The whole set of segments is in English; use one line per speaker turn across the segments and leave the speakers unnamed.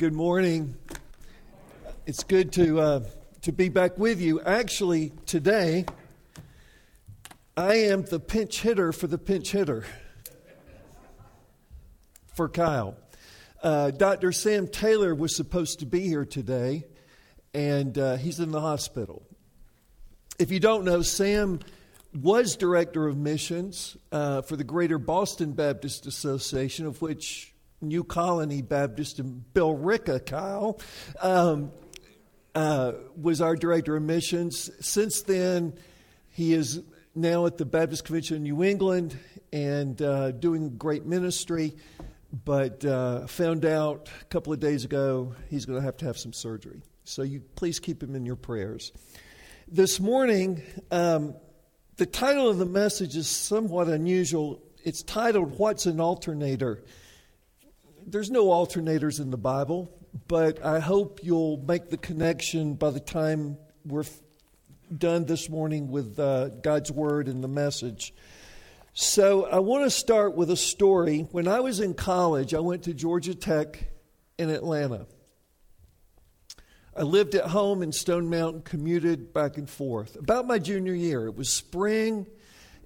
Good morning. It's good to uh, to be back with you. Actually, today I am the pinch hitter for the pinch hitter for Kyle. Uh, Dr. Sam Taylor was supposed to be here today, and uh, he's in the hospital. If you don't know, Sam was director of missions uh, for the Greater Boston Baptist Association, of which New Colony Baptist and Billerica, Kyle, um, uh, was our director of missions. Since then, he is now at the Baptist Convention in New England and uh, doing great ministry. But uh, found out a couple of days ago he's going to have to have some surgery. So you please keep him in your prayers. This morning, um, the title of the message is somewhat unusual. It's titled "What's an Alternator." There's no alternators in the Bible, but I hope you'll make the connection by the time we're done this morning with uh, God's Word and the message. So I want to start with a story. When I was in college, I went to Georgia Tech in Atlanta. I lived at home in Stone Mountain, commuted back and forth. About my junior year, it was spring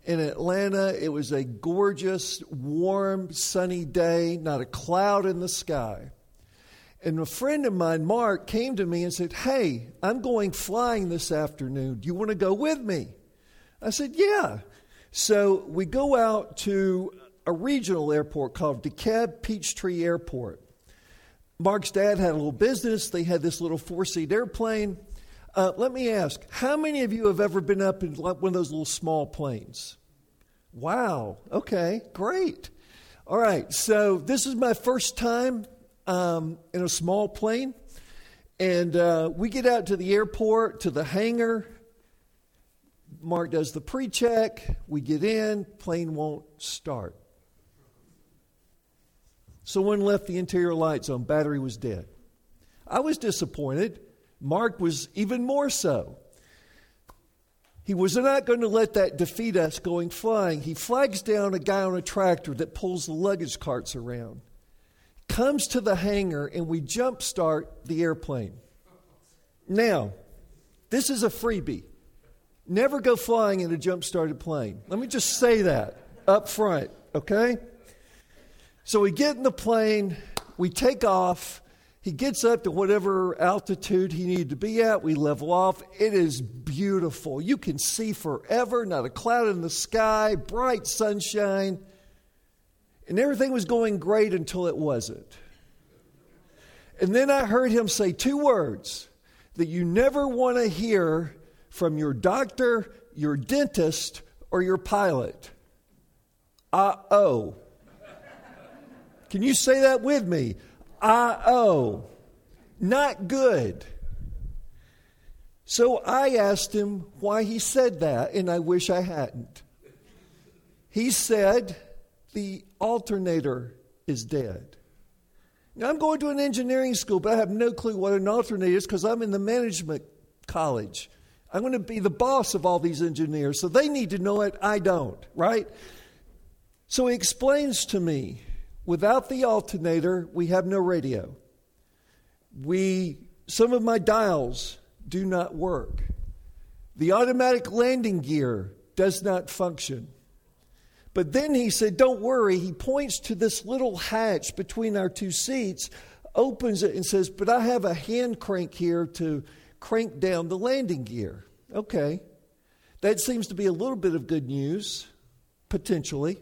in Atlanta. It was a gorgeous, warm, sunny day, not a cloud in the sky. And a friend of mine, Mark, came to me and said, Hey, I'm going flying this afternoon. Do you want to go with me? I said, Yeah. So we go out to a regional airport called DeKalb Peachtree Airport. Mark's dad had a little business. They had this little four seat airplane. Uh, let me ask, how many of you have ever been up in one of those little small planes? Wow. Okay, great. All right, so this is my first time um, in a small plane. And uh, we get out to the airport, to the hangar. Mark does the pre check. We get in, plane won't start. Someone left the interior lights on, battery was dead. I was disappointed. Mark was even more so. He was not going to let that defeat us going flying. He flags down a guy on a tractor that pulls the luggage carts around, comes to the hangar, and we jump start the airplane. Now, this is a freebie. Never go flying in a jump started plane. Let me just say that up front, okay? So we get in the plane, we take off, he gets up to whatever altitude he needed to be at. We level off. It is beautiful. You can see forever, not a cloud in the sky, bright sunshine. And everything was going great until it wasn't. And then I heard him say two words that you never want to hear from your doctor, your dentist, or your pilot. Uh oh. Can you say that with me? I owe. Not good. So I asked him why he said that, and I wish I hadn't. He said, The alternator is dead. Now, I'm going to an engineering school, but I have no clue what an alternator is because I'm in the management college. I'm going to be the boss of all these engineers, so they need to know it. I don't, right? So he explains to me Without the alternator, we have no radio. We, some of my dials do not work. The automatic landing gear does not function. But then he said, Don't worry. He points to this little hatch between our two seats, opens it, and says, But I have a hand crank here to crank down the landing gear. Okay. That seems to be a little bit of good news, potentially.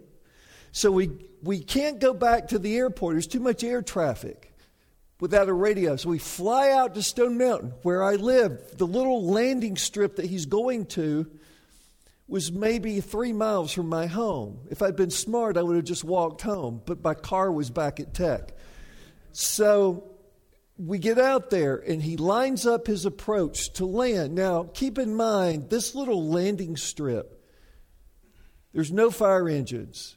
So we, we can't go back to the airport. There's too much air traffic without a radio. So we fly out to Stone Mountain, where I live. The little landing strip that he's going to was maybe three miles from my home. If I'd been smart, I would have just walked home, but my car was back at Tech. So we get out there, and he lines up his approach to land. Now, keep in mind, this little landing strip, there's no fire engines.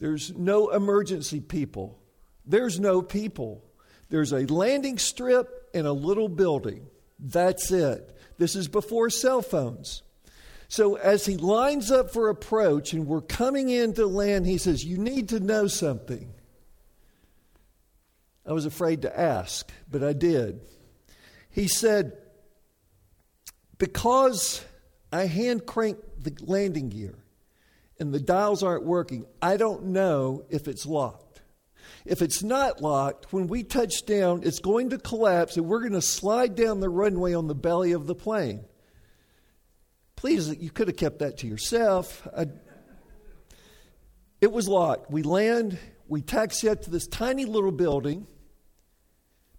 There's no emergency people. There's no people. There's a landing strip and a little building. That's it. This is before cell phones. So as he lines up for approach and we're coming into land, he says, You need to know something. I was afraid to ask, but I did. He said, Because I hand cranked the landing gear and the dials aren't working, I don't know if it's locked. If it's not locked, when we touch down, it's going to collapse and we're going to slide down the runway on the belly of the plane. Please, you could have kept that to yourself. I, it was locked. We land, we taxi up to this tiny little building.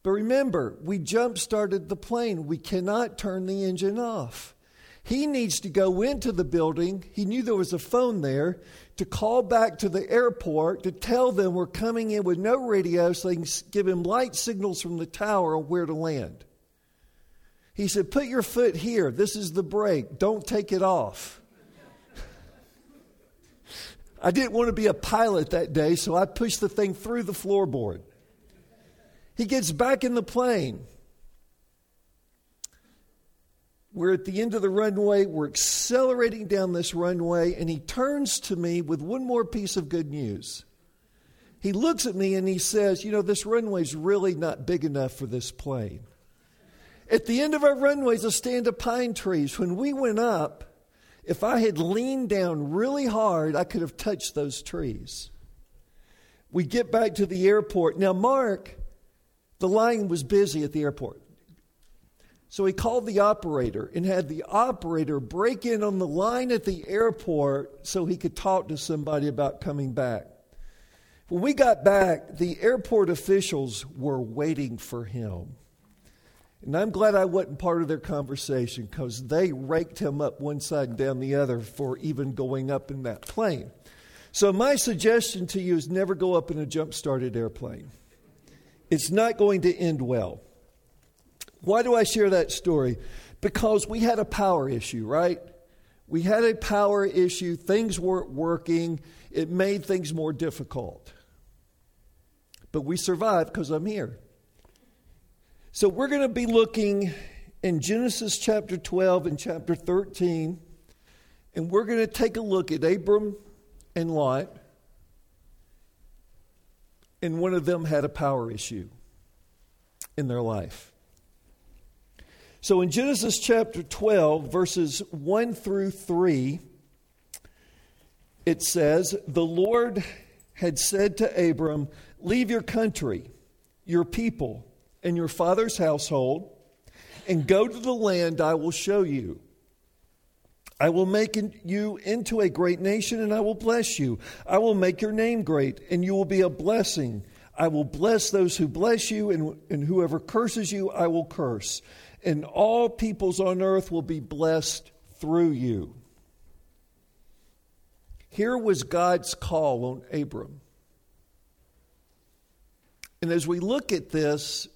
But remember, we jump started the plane. We cannot turn the engine off. He needs to go into the building. He knew there was a phone there to call back to the airport to tell them we're coming in with no radio so they can give him light signals from the tower on where to land. He said, Put your foot here. This is the brake. Don't take it off. I didn't want to be a pilot that day, so I pushed the thing through the floorboard. He gets back in the plane. We're at the end of the runway. We're accelerating down this runway, and he turns to me with one more piece of good news. He looks at me and he says, You know, this runway's really not big enough for this plane. At the end of our runway is a stand of pine trees. When we went up, if I had leaned down really hard, I could have touched those trees. We get back to the airport. Now, Mark, the line was busy at the airport. So he called the operator and had the operator break in on the line at the airport so he could talk to somebody about coming back. When we got back, the airport officials were waiting for him. And I'm glad I wasn't part of their conversation because they raked him up one side and down the other for even going up in that plane. So, my suggestion to you is never go up in a jump started airplane. It's not going to end well. Why do I share that story? Because we had a power issue, right? We had a power issue. Things weren't working. It made things more difficult. But we survived because I'm here. So we're going to be looking in Genesis chapter 12 and chapter 13, and we're going to take a look at Abram and Lot. And one of them had a power issue in their life. So in Genesis chapter 12, verses 1 through 3, it says, The Lord had said to Abram, Leave your country, your people, and your father's household, and go to the land I will show you. I will make you into a great nation, and I will bless you. I will make your name great, and you will be a blessing. I will bless those who bless you, and, and whoever curses you, I will curse and all peoples on earth will be blessed through you. Here was God's call on Abram. And as we look at this,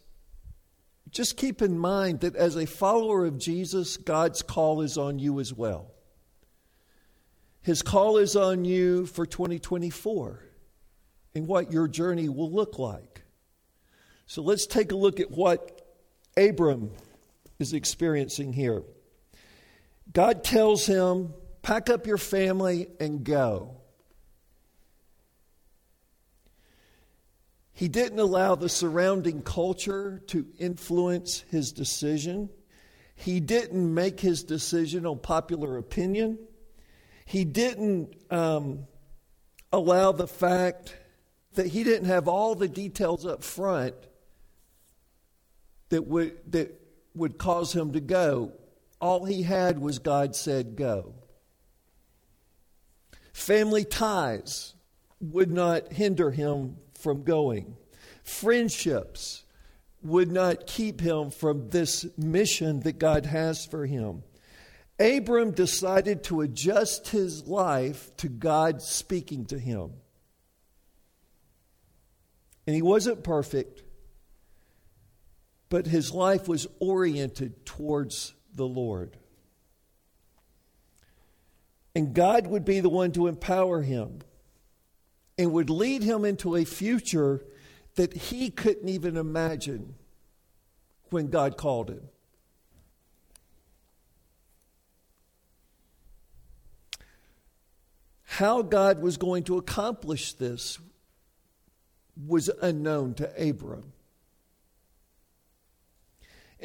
just keep in mind that as a follower of Jesus, God's call is on you as well. His call is on you for 2024 and what your journey will look like. So let's take a look at what Abram is experiencing here. God tells him, Pack up your family and go. He didn't allow the surrounding culture to influence his decision. He didn't make his decision on popular opinion. He didn't um, allow the fact that he didn't have all the details up front that would that would cause him to go. All he had was God said, go. Family ties would not hinder him from going. Friendships would not keep him from this mission that God has for him. Abram decided to adjust his life to God speaking to him. And he wasn't perfect but his life was oriented towards the Lord. And God would be the one to empower him and would lead him into a future that he couldn't even imagine when God called him. How God was going to accomplish this was unknown to Abram.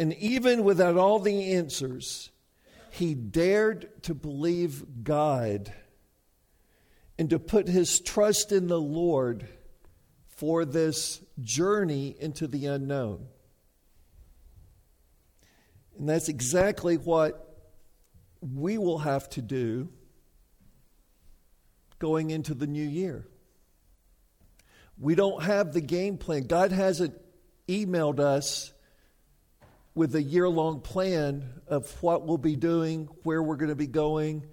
And even without all the answers, he dared to believe God and to put his trust in the Lord for this journey into the unknown. And that's exactly what we will have to do going into the new year. We don't have the game plan. God hasn't emailed us with a year long plan of what we'll be doing, where we're going to be going,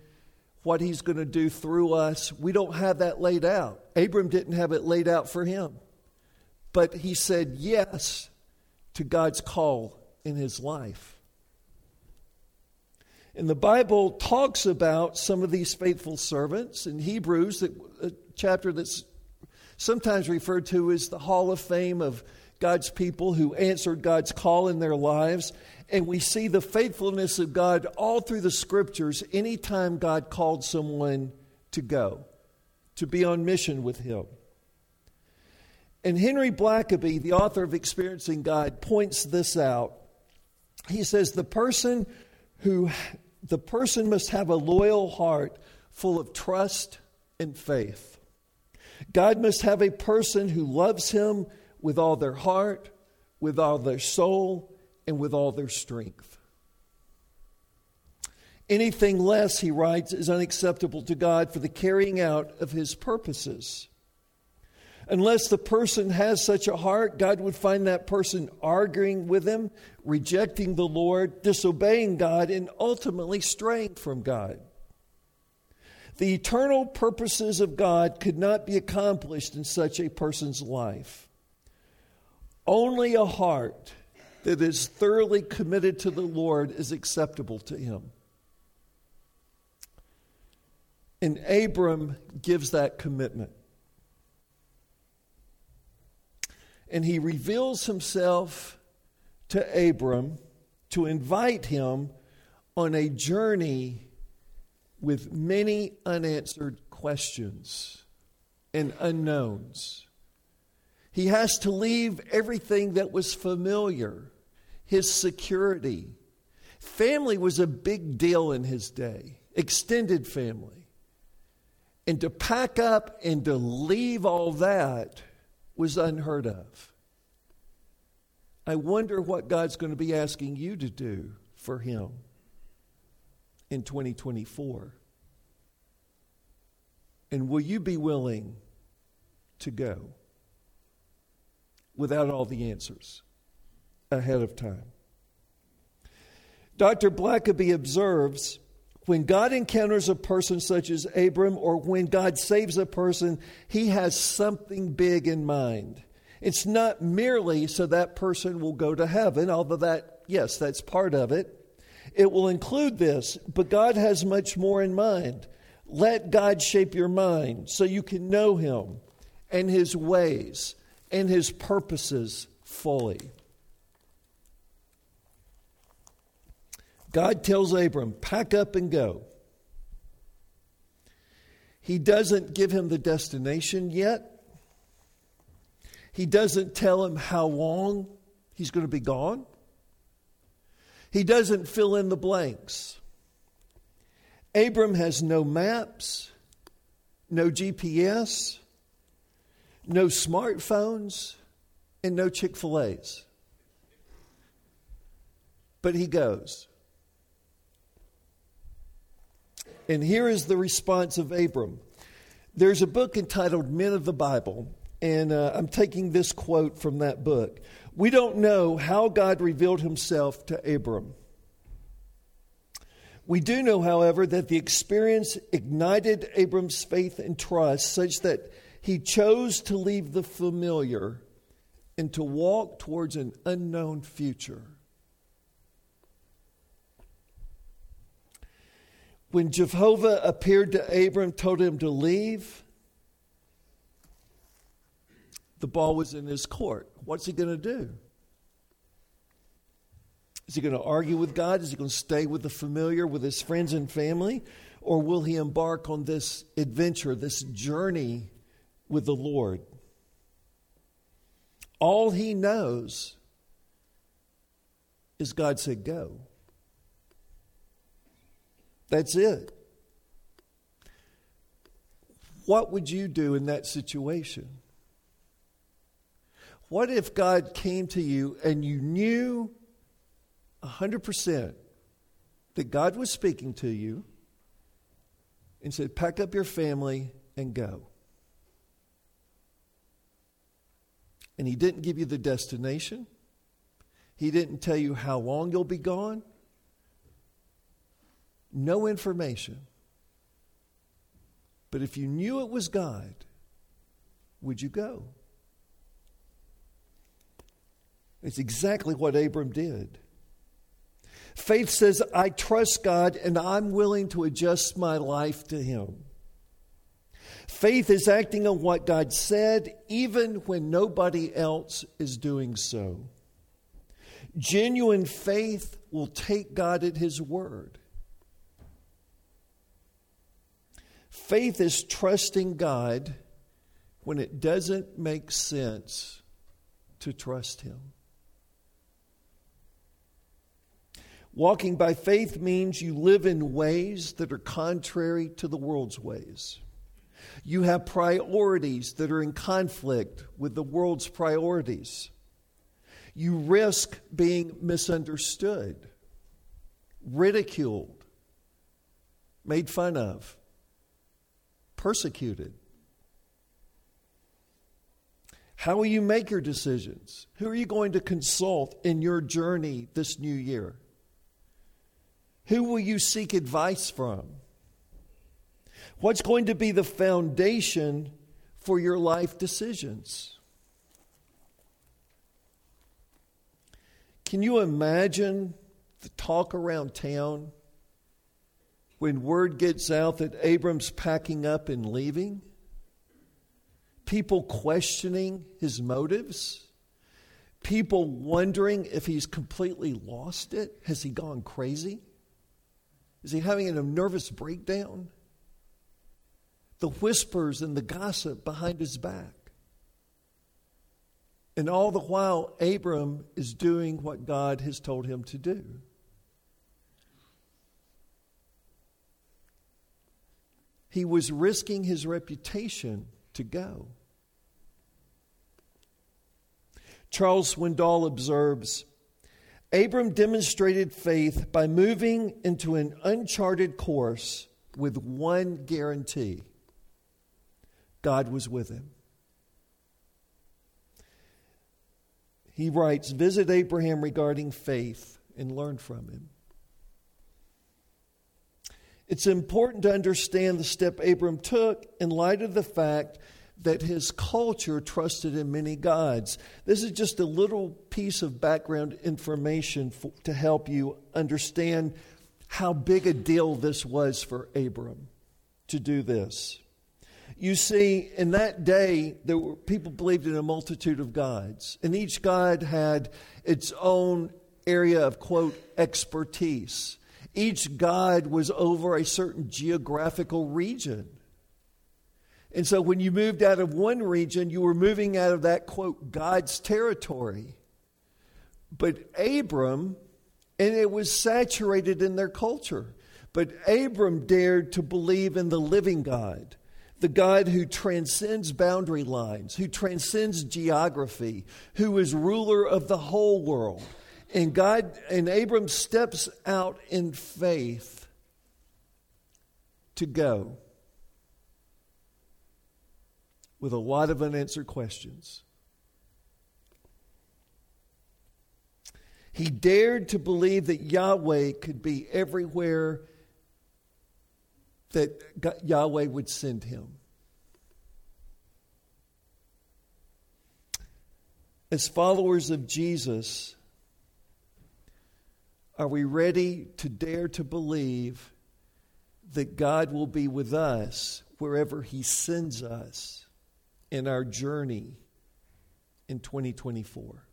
what He's going to do through us. We don't have that laid out. Abram didn't have it laid out for him. But he said yes to God's call in his life. And the Bible talks about some of these faithful servants in Hebrews, that, a chapter that's sometimes referred to as the Hall of Fame of God's people who answered God's call in their lives. And we see the faithfulness of God all through the scriptures anytime God called someone to go, to be on mission with Him. And Henry Blackaby, the author of Experiencing God, points this out. He says the person who the person must have a loyal heart full of trust and faith. God must have a person who loves him with all their heart, with all their soul, and with all their strength. Anything less, he writes, is unacceptable to God for the carrying out of his purposes. Unless the person has such a heart, God would find that person arguing with him, rejecting the Lord, disobeying God, and ultimately straying from God. The eternal purposes of God could not be accomplished in such a person's life. Only a heart that is thoroughly committed to the Lord is acceptable to him. And Abram gives that commitment. and he reveals himself to Abram to invite him on a journey with many unanswered questions and unknowns. He has to leave everything that was familiar, his security. Family was a big deal in his day, extended family. And to pack up and to leave all that was unheard of. I wonder what God's going to be asking you to do for Him in 2024. And will you be willing to go without all the answers ahead of time? Dr. Blackaby observes when God encounters a person such as Abram, or when God saves a person, he has something big in mind. It's not merely so that person will go to heaven, although that, yes, that's part of it. It will include this, but God has much more in mind. Let God shape your mind so you can know Him and His ways and His purposes fully. God tells Abram, pack up and go. He doesn't give him the destination yet. He doesn't tell him how long he's going to be gone. He doesn't fill in the blanks. Abram has no maps, no GPS, no smartphones, and no Chick fil A's. But he goes. And here is the response of Abram. There's a book entitled Men of the Bible, and uh, I'm taking this quote from that book. We don't know how God revealed himself to Abram. We do know, however, that the experience ignited Abram's faith and trust such that he chose to leave the familiar and to walk towards an unknown future. When Jehovah appeared to Abram, told him to leave, the ball was in his court. What's he going to do? Is he going to argue with God? Is he going to stay with the familiar, with his friends and family? Or will he embark on this adventure, this journey with the Lord? All he knows is God said, Go. That's it. What would you do in that situation? What if God came to you and you knew 100% that God was speaking to you and said, Pack up your family and go? And He didn't give you the destination, He didn't tell you how long you'll be gone. No information. But if you knew it was God, would you go? It's exactly what Abram did. Faith says, I trust God and I'm willing to adjust my life to Him. Faith is acting on what God said, even when nobody else is doing so. Genuine faith will take God at His word. Faith is trusting God when it doesn't make sense to trust Him. Walking by faith means you live in ways that are contrary to the world's ways. You have priorities that are in conflict with the world's priorities. You risk being misunderstood, ridiculed, made fun of, persecuted. How will you make your decisions? Who are you going to consult in your journey this new year? Who will you seek advice from? What's going to be the foundation for your life decisions? Can you imagine the talk around town when word gets out that Abram's packing up and leaving? People questioning his motives? People wondering if he's completely lost it? Has he gone crazy? Is he having a nervous breakdown? The whispers and the gossip behind his back. And all the while, Abram is doing what God has told him to do. He was risking his reputation to go. Charles Swindoll observes Abram demonstrated faith by moving into an uncharted course with one guarantee God was with him. He writes Visit Abraham regarding faith and learn from him. It's important to understand the step Abram took in light of the fact that his culture trusted in many gods. This is just a little piece of background information for, to help you understand how big a deal this was for Abram to do this. You see, in that day, there were people believed in a multitude of gods, and each god had its own area of quote expertise. Each god was over a certain geographical region. And so when you moved out of one region, you were moving out of that, quote, God's territory. But Abram, and it was saturated in their culture, but Abram dared to believe in the living God, the God who transcends boundary lines, who transcends geography, who is ruler of the whole world. And God and Abram steps out in faith to go with a lot of unanswered questions. He dared to believe that Yahweh could be everywhere that Yahweh would send him. As followers of Jesus, are we ready to dare to believe that God will be with us wherever He sends us? in our journey in 2024.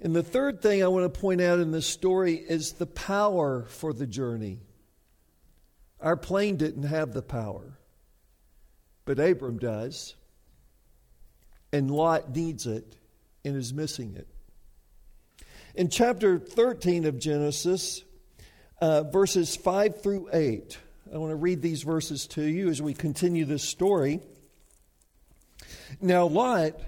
And the third thing I want to point out in this story is the power for the journey. Our plane didn't have the power, but Abram does. and Lot needs it and is missing it. In chapter 13 of Genesis, uh, verses 5 through 8, I want to read these verses to you as we continue this story. Now, Lot,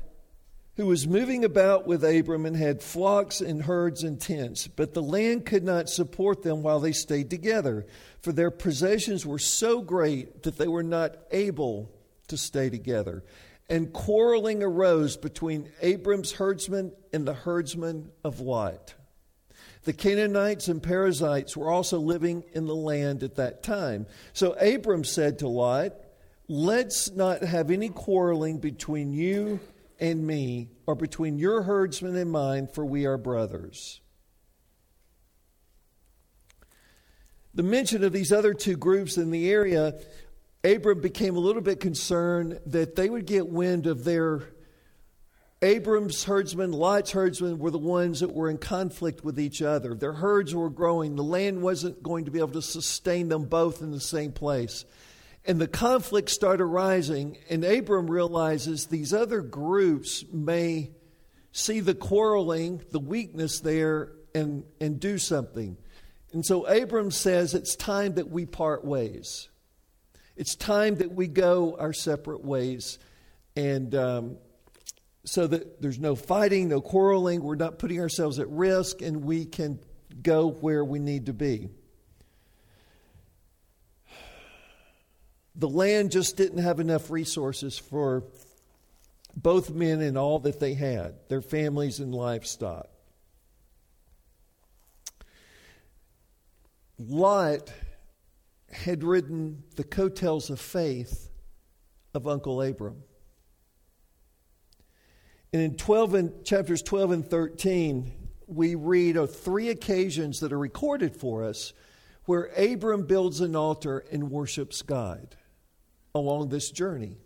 who was moving about with Abram and had flocks and herds and tents, but the land could not support them while they stayed together, for their possessions were so great that they were not able to stay together. And quarreling arose between Abram's herdsmen and the herdsmen of Lot. The Canaanites and Perizzites were also living in the land at that time. So Abram said to Lot, Let's not have any quarreling between you and me, or between your herdsmen and mine, for we are brothers. The mention of these other two groups in the area, Abram became a little bit concerned that they would get wind of their Abram's herdsmen, Lot's herdsmen were the ones that were in conflict with each other. Their herds were growing. The land wasn't going to be able to sustain them both in the same place. And the conflicts start arising, and Abram realizes these other groups may see the quarreling, the weakness there, and, and do something. And so Abram says it's time that we part ways. It's time that we go our separate ways. And um, so that there's no fighting, no quarreling, we're not putting ourselves at risk, and we can go where we need to be. The land just didn't have enough resources for both men and all that they had, their families and livestock. Lot had ridden the coattails of faith of Uncle Abram. And in 12 and, chapters 12 and 13, we read of three occasions that are recorded for us where Abram builds an altar and worships God along this journey.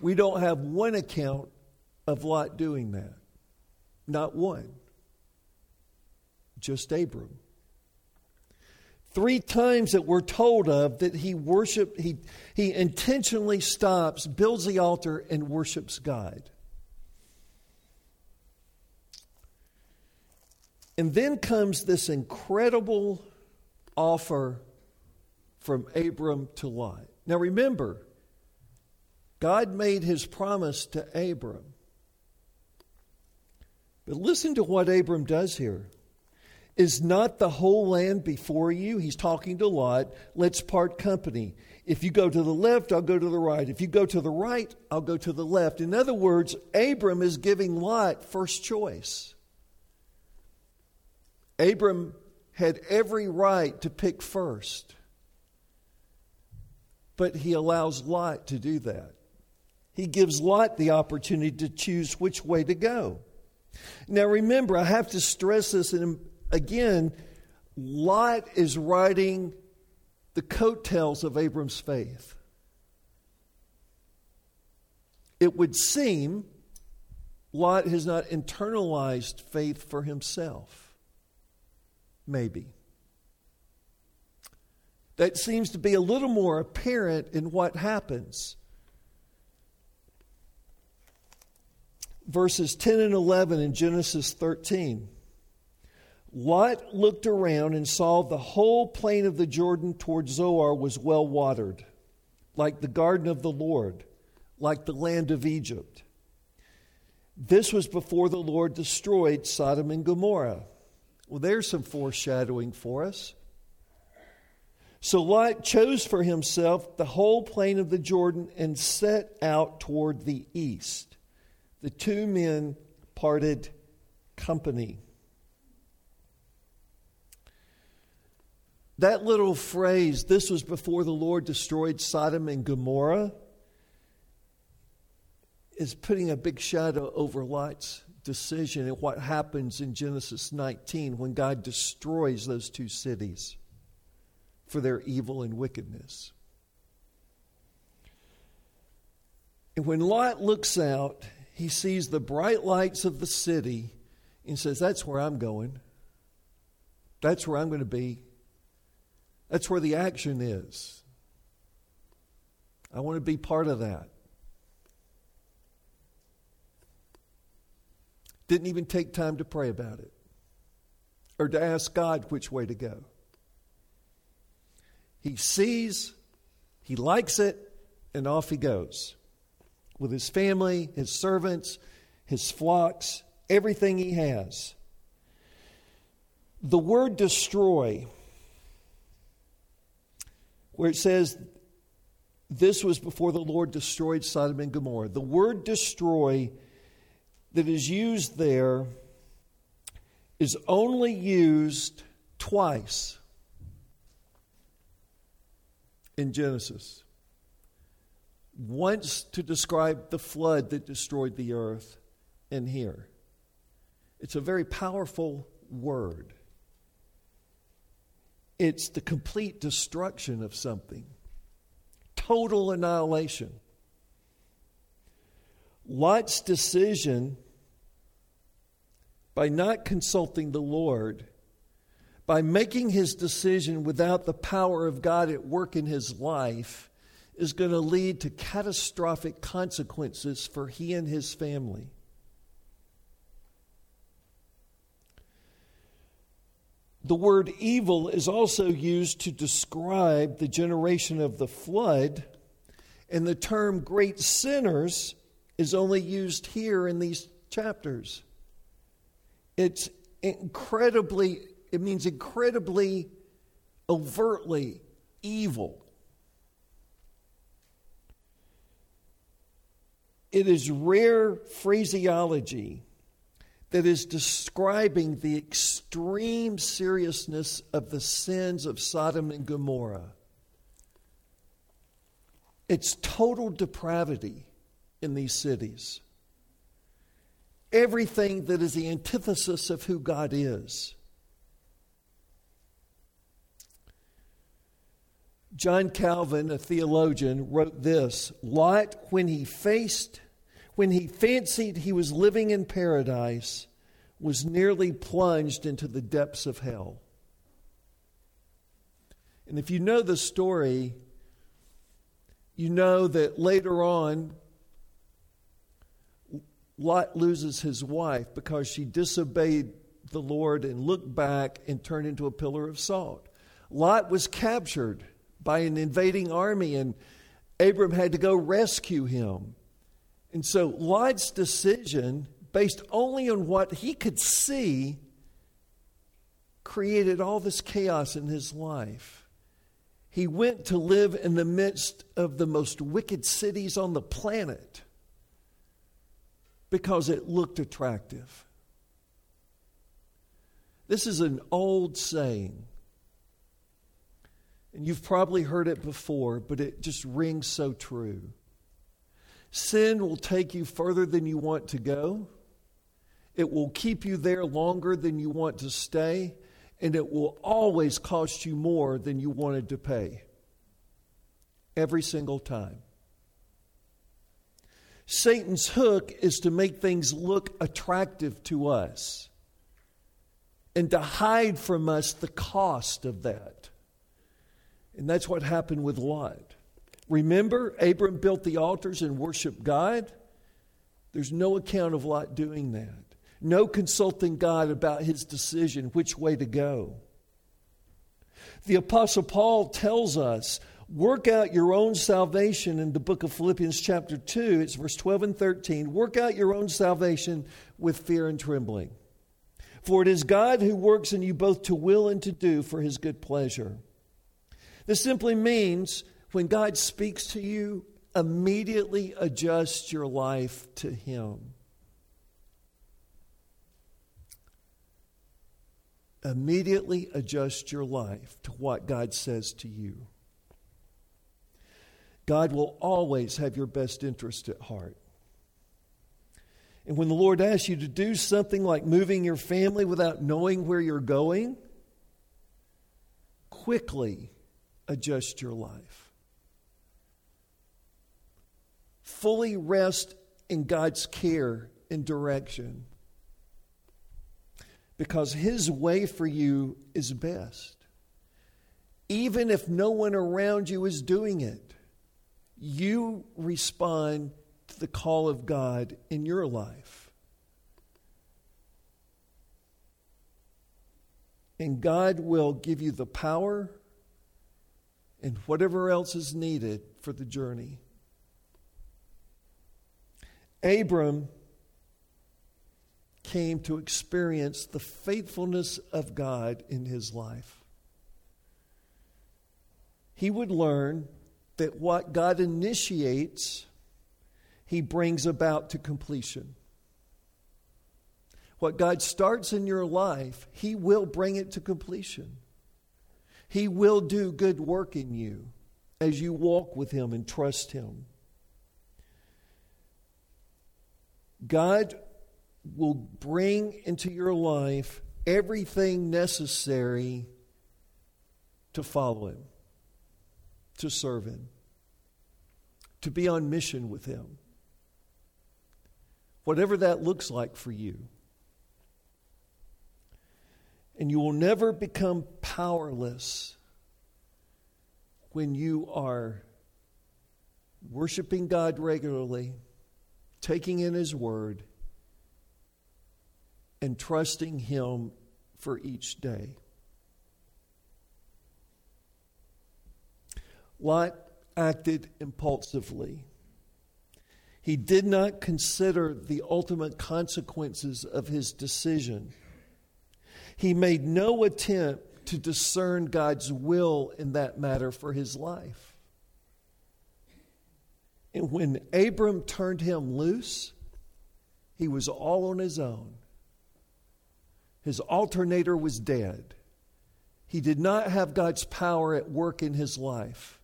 We don't have one account of Lot doing that. Not one. Just Abram. Three times that we're told of that he worshiped, he, he intentionally stops, builds the altar, and worships God. And then comes this incredible offer from Abram to Lot. Now remember, God made his promise to Abram. But listen to what Abram does here. Is not the whole land before you? He's talking to Lot. Let's part company. If you go to the left, I'll go to the right. If you go to the right, I'll go to the left. In other words, Abram is giving Lot first choice. Abram had every right to pick first, but he allows Lot to do that. He gives Lot the opportunity to choose which way to go. Now, remember, I have to stress this in again, Lot is riding the coattails of Abram's faith. It would seem Lot has not internalized faith for himself. Maybe. That seems to be a little more apparent in what happens. Verses 10 and 11 in Genesis 13. Lot looked around and saw the whole plain of the Jordan toward Zoar was well watered, like the garden of the Lord, like the land of Egypt. This was before the Lord destroyed Sodom and Gomorrah. Well, there's some foreshadowing for us. So Lot chose for himself the whole plain of the Jordan and set out toward the east. The two men parted company. That little phrase, this was before the Lord destroyed Sodom and Gomorrah, is putting a big shadow over Lot's decision and what happens in Genesis 19 when God destroys those two cities for their evil and wickedness. And when Lot looks out, he sees the bright lights of the city and says, That's where I'm going. That's where I'm going to be. That's where the action is. I want to be part of that. Didn't even take time to pray about it or to ask God which way to go. He sees, he likes it, and off he goes with his family, his servants, his flocks, everything he has. The word destroy, where it says, this was before the Lord destroyed Sodom and Gomorrah. The word destroy that is used there is only used twice in Genesis. Once to describe the flood that destroyed the earth, and here. It's a very powerful word. It's the complete destruction of something, total annihilation. Lot's decision by not consulting the Lord, by making his decision without the power of God at work in his life, is going to lead to catastrophic consequences for he and his family. The word evil is also used to describe the generation of the flood, and the term great sinners is only used here in these chapters. It's incredibly, it means incredibly overtly evil. It is rare phraseology that is describing the extreme seriousness of the sins of Sodom and Gomorrah. It's total depravity in these cities. Everything that is the antithesis of who God is. John Calvin, a theologian, wrote this Lot, when he faced when he fancied he was living in paradise, was nearly plunged into the depths of hell. And if you know the story, you know that later on, Lot loses his wife because she disobeyed the Lord and looked back and turned into a pillar of salt. Lot was captured by an invading army, and Abram had to go rescue him. And so Lot's decision, based only on what he could see, created all this chaos in his life. He went to live in the midst of the most wicked cities on the planet because it looked attractive. This is an old saying. And you've probably heard it before, but it just rings so true. Sin will take you further than you want to go. It will keep you there longer than you want to stay. And it will always cost you more than you wanted to pay. Every single time. Satan's hook is to make things look attractive to us and to hide from us the cost of that. And that's what happened with Lot. Remember, Abram built the altars and worshiped God? There's no account of Lot doing that. No consulting God about his decision which way to go. The Apostle Paul tells us work out your own salvation in the book of Philippians, chapter 2. It's verse 12 and 13. Work out your own salvation with fear and trembling. For it is God who works in you both to will and to do for his good pleasure. This simply means when God speaks to you, immediately adjust your life to Him. Immediately adjust your life to what God says to you. God will always have your best interest at heart. And when the Lord asks you to do something like moving your family without knowing where you're going, quickly adjust your life. Fully rest in God's care and direction because His way for you is best. Even if no one around you is doing it, you respond to the call of God in your life. And God will give you the power and whatever else is needed for the journey. Abram came to experience the faithfulness of God in his life. He would learn that what God initiates, he brings about to completion. What God starts in your life, he will bring it to completion. He will do good work in you as you walk with him and trust him. God will bring into your life everything necessary to follow Him, to serve Him, to be on mission with Him. Whatever that looks like for you. And you will never become powerless when you are worshiping God regularly, taking in His Word and trusting Him for each day. Lot acted impulsively. He did not consider the ultimate consequences of his decision. He made no attempt to discern God's will in that matter for his life. And when Abram turned him loose, he was all on his own. His alternator was dead. He did not have God's power at work in his life.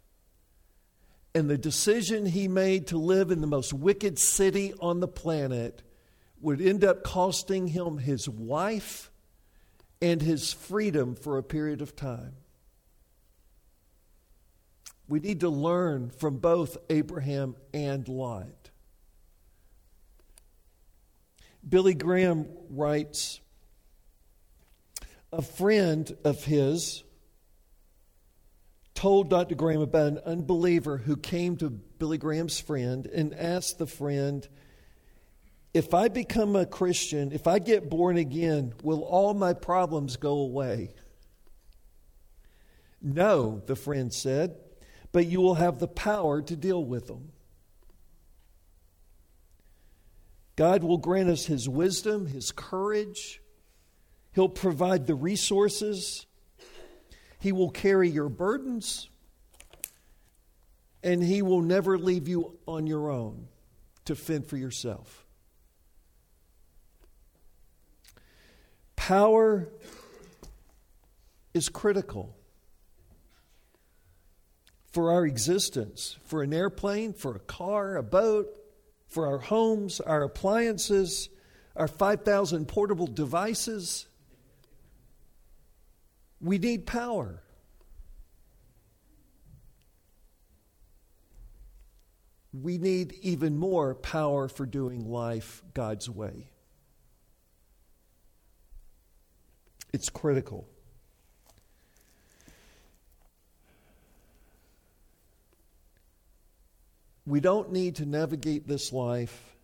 And the decision he made to live in the most wicked city on the planet would end up costing him his wife and his freedom for a period of time. We need to learn from both Abraham and Lot. Billy Graham writes a friend of his told Dr. Graham about an unbeliever who came to Billy Graham's friend and asked the friend, If I become a Christian, if I get born again, will all my problems go away? No, the friend said, but you will have the power to deal with them. God will grant us His wisdom, His courage, He'll provide the resources. He will carry your burdens. And He will never leave you on your own to fend for yourself. Power is critical for our existence, for an airplane, for a car, a boat, for our homes, our appliances, our 5,000 portable devices. We need power. We need even more power for doing life God's way. It's critical. We don't need to navigate this life,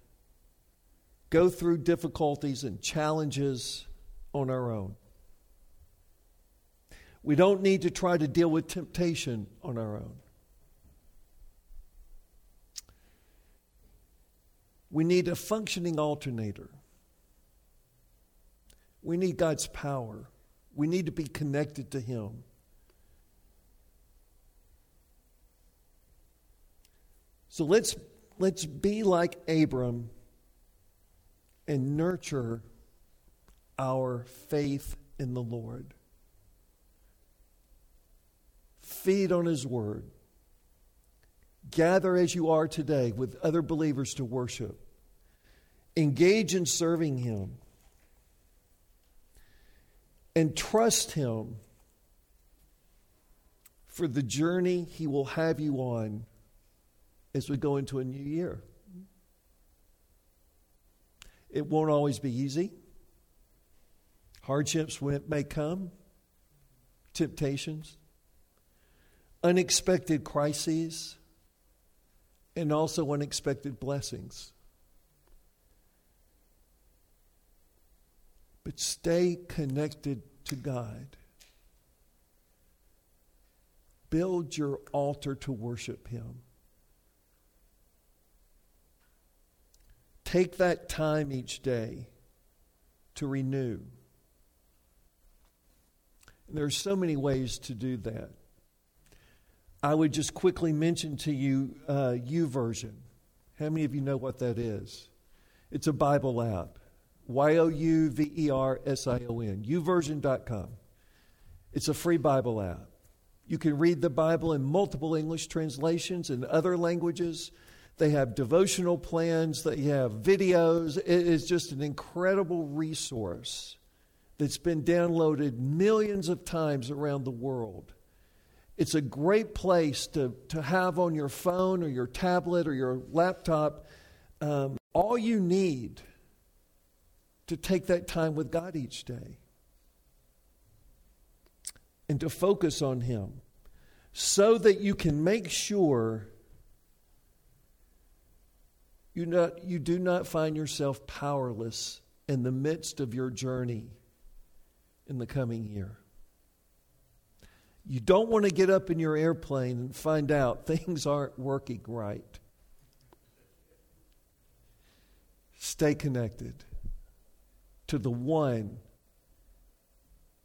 go through difficulties and challenges on our own. We don't need to try to deal with temptation on our own. We need a functioning alternator. We need God's power. We need to be connected to Him. So let's, let's be like Abram and nurture our faith in the Lord feed on His Word, gather as you are today with other believers to worship, engage in serving Him, and trust Him for the journey He will have you on as we go into a new year. It won't always be easy. Hardships may come, temptations unexpected crises, and also unexpected blessings. But stay connected to God. Build your altar to worship Him. Take that time each day to renew. And there are so many ways to do that. I would just quickly mention to you uh, Version. How many of you know what that is? It's a Bible app. Y O U V E R S I O N. YouVersion.com. It's a free Bible app. You can read the Bible in multiple English translations and other languages. They have devotional plans, they have videos. It is just an incredible resource that's been downloaded millions of times around the world. It's a great place to, to have on your phone or your tablet or your laptop um, all you need to take that time with God each day and to focus on Him so that you can make sure you, not, you do not find yourself powerless in the midst of your journey in the coming year. You don't want to get up in your airplane and find out things aren't working right. Stay connected to the one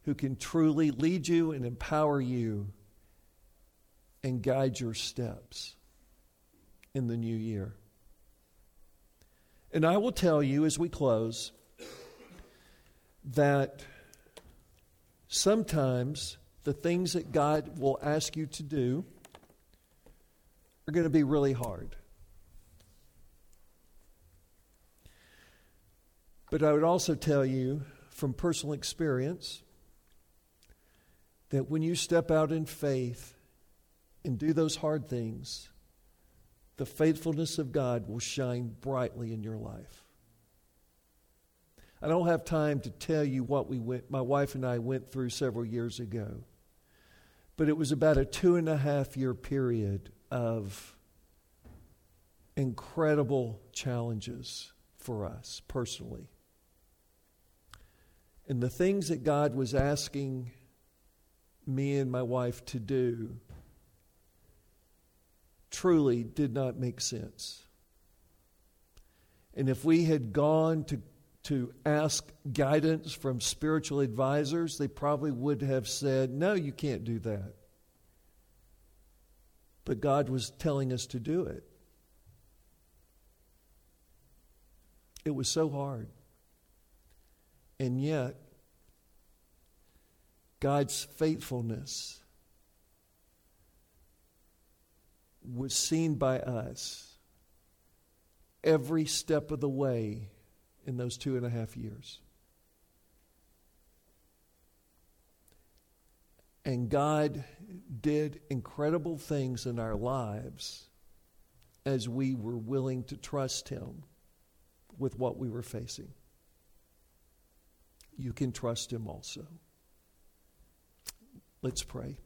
who can truly lead you and empower you and guide your steps in the new year. And I will tell you as we close that sometimes the things that God will ask you to do are going to be really hard. But I would also tell you from personal experience that when you step out in faith and do those hard things, the faithfulness of God will shine brightly in your life. I don't have time to tell you what we went, my wife and I went through several years ago, but it was about a two and a half year period of incredible challenges for us personally. And the things that God was asking me and my wife to do truly did not make sense. And if we had gone to, to ask guidance from spiritual advisors, they probably would have said, No, you can't do that. But God was telling us to do it. It was so hard. And yet, God's faithfulness was seen by us every step of the way in those two and a half years. And God did incredible things in our lives as we were willing to trust Him with what we were facing. You can trust Him also. Let's pray.